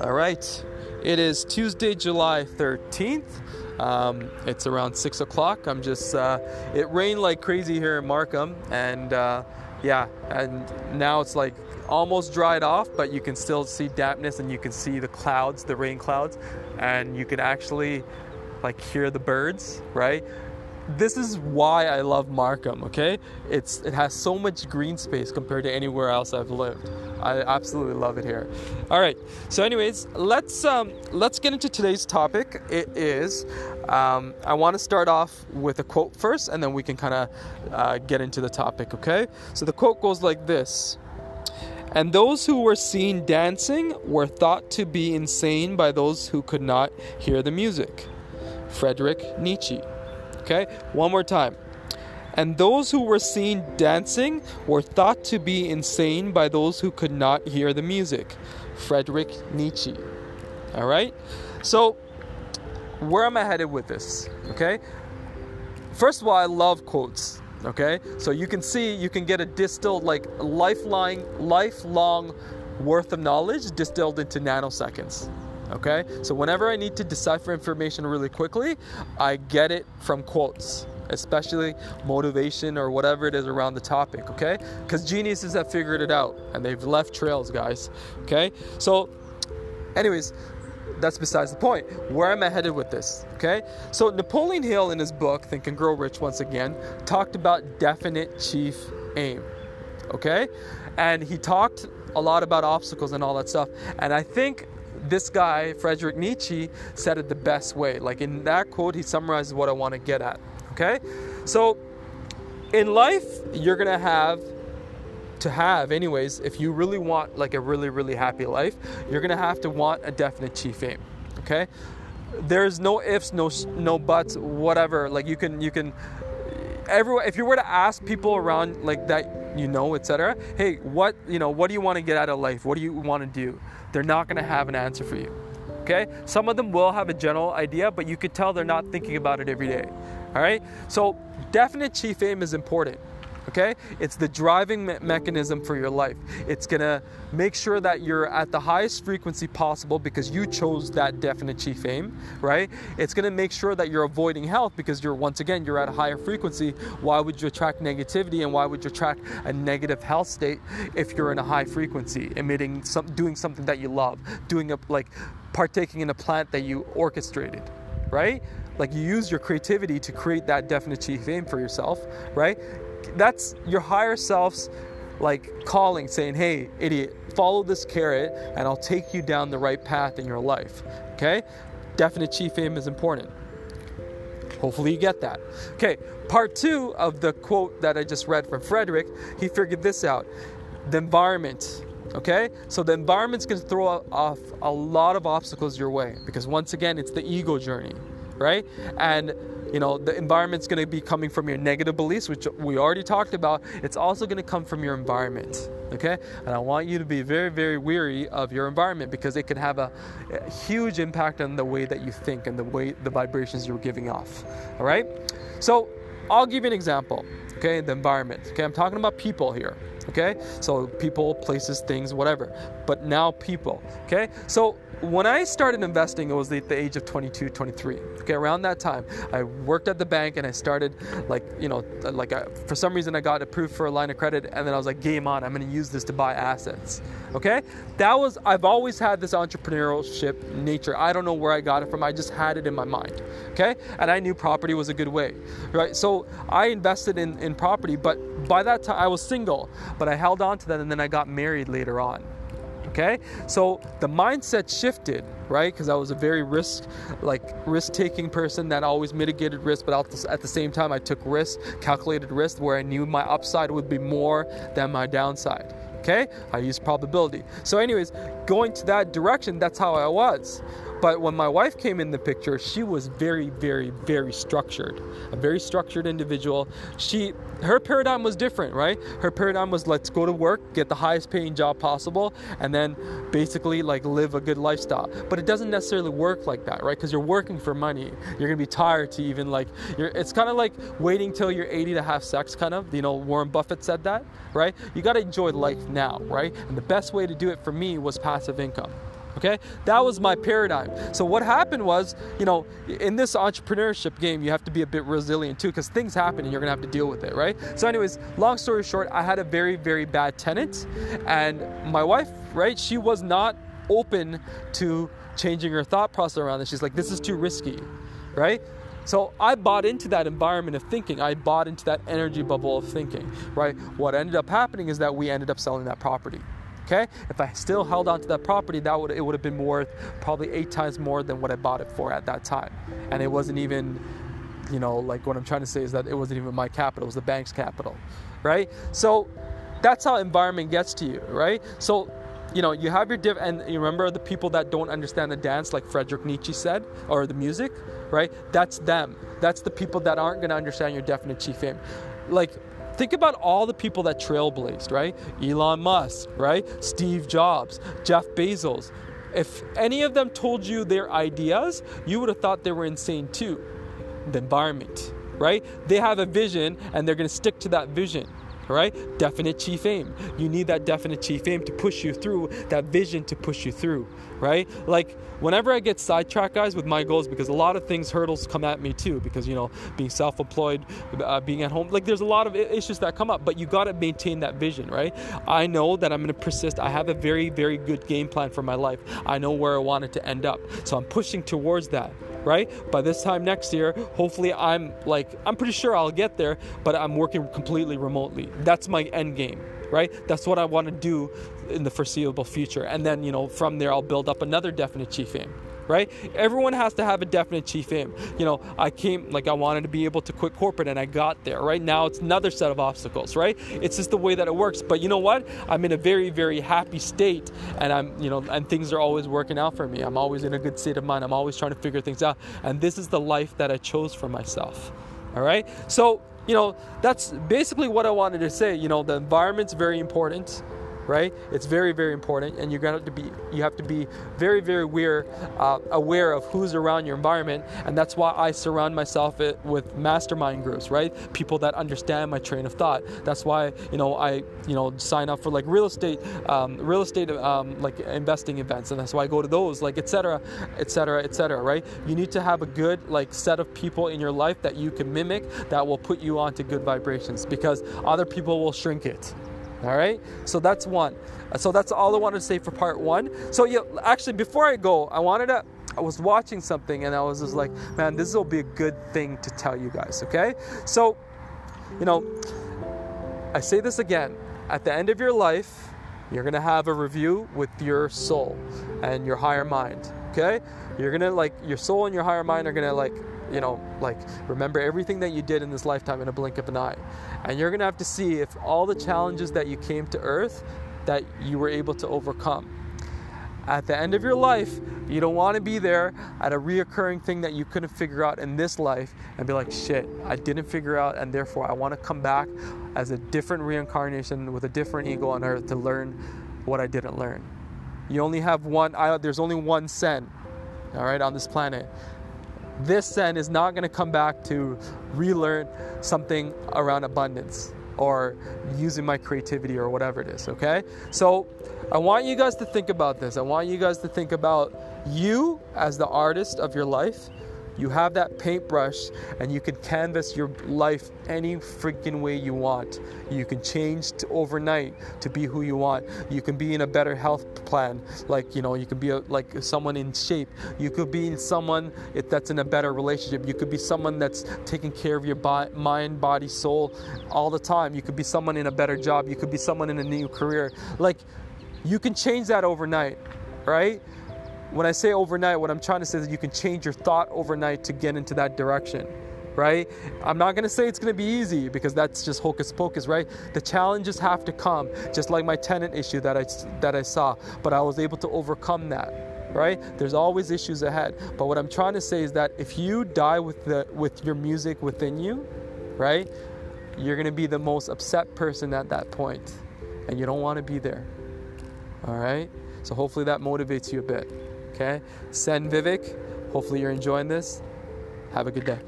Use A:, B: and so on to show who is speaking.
A: All right. It is Tuesday, July 13th. Um, it's around 6 o'clock. I'm just, uh, it rained like crazy here in Markham, and uh, yeah, and now it's like almost dried off, but you can still see dampness and you can see the clouds, the rain clouds, and you can actually like hear the birds, right? This is why I love Markham, okay? It's it has so much green space compared to anywhere else I've lived. I absolutely love it here. All right. So anyways, let's um let's get into today's topic. It is um, I want to start off with a quote first and then we can kind of uh, get into the topic, okay? So the quote goes like this. And those who were seen dancing were thought to be insane by those who could not hear the music. Frederick Nietzsche. Okay, one more time. And those who were seen dancing were thought to be insane by those who could not hear the music. Friedrich Nietzsche. All right? So, where am I headed with this? Okay? First of all, I love quotes. Okay? So you can see, you can get a distilled, like lifelong, lifelong worth of knowledge distilled into nanoseconds. Okay? So whenever I need to decipher information really quickly, I get it from quotes, especially motivation or whatever it is around the topic, okay? Because geniuses have figured it out and they've left trails, guys. Okay? So, anyways, that's besides the point. Where am I headed with this? Okay? So Napoleon Hill in his book, Think and Grow Rich once again, talked about definite chief aim. Okay? And he talked a lot about obstacles and all that stuff. And I think this guy, Friedrich Nietzsche, said it the best way. Like in that quote, he summarizes what I want to get at. Okay? So, in life, you're going to have to have anyways if you really want like a really really happy life you're gonna have to want a definite chief aim okay there's no ifs no no buts whatever like you can you can everyone if you were to ask people around like that you know etc hey what you know what do you want to get out of life what do you want to do they're not going to have an answer for you. Okay? Some of them will have a general idea, but you could tell they're not thinking about it every day. All right? So, definite chief aim is important okay? It's the driving me- mechanism for your life. It's gonna make sure that you're at the highest frequency possible because you chose that definite chief aim, right? It's gonna make sure that you're avoiding health because you're, once again, you're at a higher frequency. Why would you attract negativity and why would you attract a negative health state if you're in a high frequency, emitting some, doing something that you love, doing a, like, partaking in a plant that you orchestrated, right? Like you use your creativity to create that definite chief aim for yourself, right? That's your higher self's like calling saying hey idiot follow this carrot and i'll take you down the right path in your life. Okay? Definite chief aim is important. Hopefully you get that. Okay part two of the quote that i just read from frederick he figured this out. The environment okay? So the environment's to throw off a lot of obstacles your way because once again it's the ego journey right? And you know the environment's going to be coming from your negative beliefs which we already talked about. It's also going to come from your environment okay? And i want you to be very very weary of your environment because it can have a, a huge impact on the way that you think and the way the vibrations you're giving off all right? So i'll give you an example okay the environment okay i'm talking about people here okay so people places things whatever but now people okay so when I started investing, it was at the age of 22, 23. Okay, around that time, I worked at the bank and I started, like, you know, like I, for some reason I got approved for a line of credit, and then I was like, game on, I'm to use this to buy assets. Okay, that was I've always had this entrepreneurship nature. I don't know where I got it from. I just had it in my mind. Okay, and I knew property was a good way, right? So I invested in in property, but by that time I was single, but I held on to that, and then I got married later on okay? So the mindset shifted right? Because i was a very risk like risk taking person that always mitigated risk but at the same time i took risk calculated risk where i knew my upside would be more than my downside okay? I used probability. So anyways going to that direction that's how i was But when my wife came in the picture, she was very, very, very structured. A very structured individual. She her paradigm was different, right? Her paradigm was let's go to work, get the highest paying job possible, and then basically like live a good lifestyle. But it doesn't necessarily work like that, right? Because you're working for money. You're gonna be tired to even like it's kind of like waiting till you're 80 to have sex, kind of. You know, Warren Buffett said that, right? You gotta enjoy life now, right? And the best way to do it for me was passive income. Okay, that was my paradigm. So what happened was, you know, in this entrepreneurship game, you have to be a bit resilient too, because things happen and you're gonna have to deal with it, right? So, anyways, long story short, I had a very, very bad tenant, and my wife, right, she was not open to changing her thought process around this. She's like, this is too risky, right? So I bought into that environment of thinking. I bought into that energy bubble of thinking, right? What ended up happening is that we ended up selling that property. Okay? If I still held on to that property, that would it would have been worth probably eight times more than what I bought it for at that time. And it wasn't even, you know, like what I'm trying to say is that it wasn't even my capital, it was the bank's capital. Right? So that's how environment gets to you, right? So you know, you have your div, and you remember the people that don't understand the dance, like Frederick Nietzsche said, or the music, right? That's them. That's the people that aren't going to understand your definite chief aim. Like Think about all the people that trailblazed, right? Elon Musk, right? Steve Jobs, Jeff Bezos. If any of them told you their ideas, you would have thought they were insane too. The environment, right? They have a vision and they're going to stick to that vision right? Definite chief aim. You need that definite chief aim to push you through, that vision to push you through, right? Like whenever I get sidetracked, guys, with my goals, because a lot of things, hurdles come at me too, because, you know, being self employed, uh, being at home, like there's a lot of issues that come up, but you got to maintain that vision, right? I know that I'm to persist. I have a very, very good game plan for my life. I know where I want it to end up. So I'm pushing towards that right? By this time next year, hopefully I'm like I'm pretty sure I'll get there, but I'm working completely remotely. That's my end game, right? That's what I want to do in the foreseeable future. And then, you know, from there I'll build up another definite chief aim right? Everyone has to have a definite chief aim. You know, I came, like, I wanted to be able to quit corporate and I got there, right? Now it's another set of obstacles, right? It's just the way that it works. But you know what? I'm in a very, very happy state and I'm, you know, and things are always working out for me. I'm always in a good state of mind. I'm always trying to figure things out. And this is the life that I chose for myself. All right? So, you know, that's basically what I wanted to say. You know, the environment's very important right? It's very, very important, and you're going to be you have to be very, very aware uh, aware of who's around your environment, and that's why I surround myself with mastermind groups, right? People that understand my train of thought. That's why you know I you know sign up for like real estate, um, real estate um, like investing events, and that's why I go to those, like etc., etc., etc. Right? You need to have a good like set of people in your life that you can mimic that will put you onto good vibrations because other people will shrink it. All right, so that's one. Uh, so that's all I wanted to say for part one. So yeah, actually, before I go, I wanted to. I was watching something and I was just like, man, this will be a good thing to tell you guys. Okay, so you know, I say this again. At the end of your life, you're gonna have a review with your soul and your higher mind. Okay, you're gonna like your soul and your higher mind are gonna like you know, like remember everything that you did in this lifetime in a blink of an eye. And you're to have to see if all the challenges that you came to earth that you were able to overcome. At the end of your life, you don't want to be there at a reoccurring thing that you couldn't figure out in this life and be like, shit, I didn't figure out, and therefore I want to come back as a different reincarnation with a different ego on earth to learn what I didn't learn. You only have one, there's only one sen, all right, on this planet this sen is not going to come back to relearn something around abundance or using my creativity or whatever it is, okay? So I want you guys to think about this. I want you guys to think about you as the artist of your life you have that paintbrush and you can canvas your life any freaking way you want. You can change to overnight to be who you want. You can be in a better health plan, like you know, you can be a, like someone in shape. You could be in someone that's in a better relationship. You could be someone that's taking care of your mind, body, soul all the time. You could be someone in a better job. You could be someone in a new career. Like you can change that overnight, right? When I say overnight, what I'm trying to say is that you can change your thought overnight to get into that direction, right? I'm not to say it's to be easy because that's just hocus pocus, right? The challenges have to come, just like my tenant issue that I that I saw, but I was able to overcome that. right? There's always issues ahead. But what I'm trying to say is that if you die with the with your music within you, right? You're going to be the most upset person at that point and you don't want to be there. All right? So hopefully that motivates you a bit. Okay? Send Vivek. Hopefully you're enjoying this. Have a good day.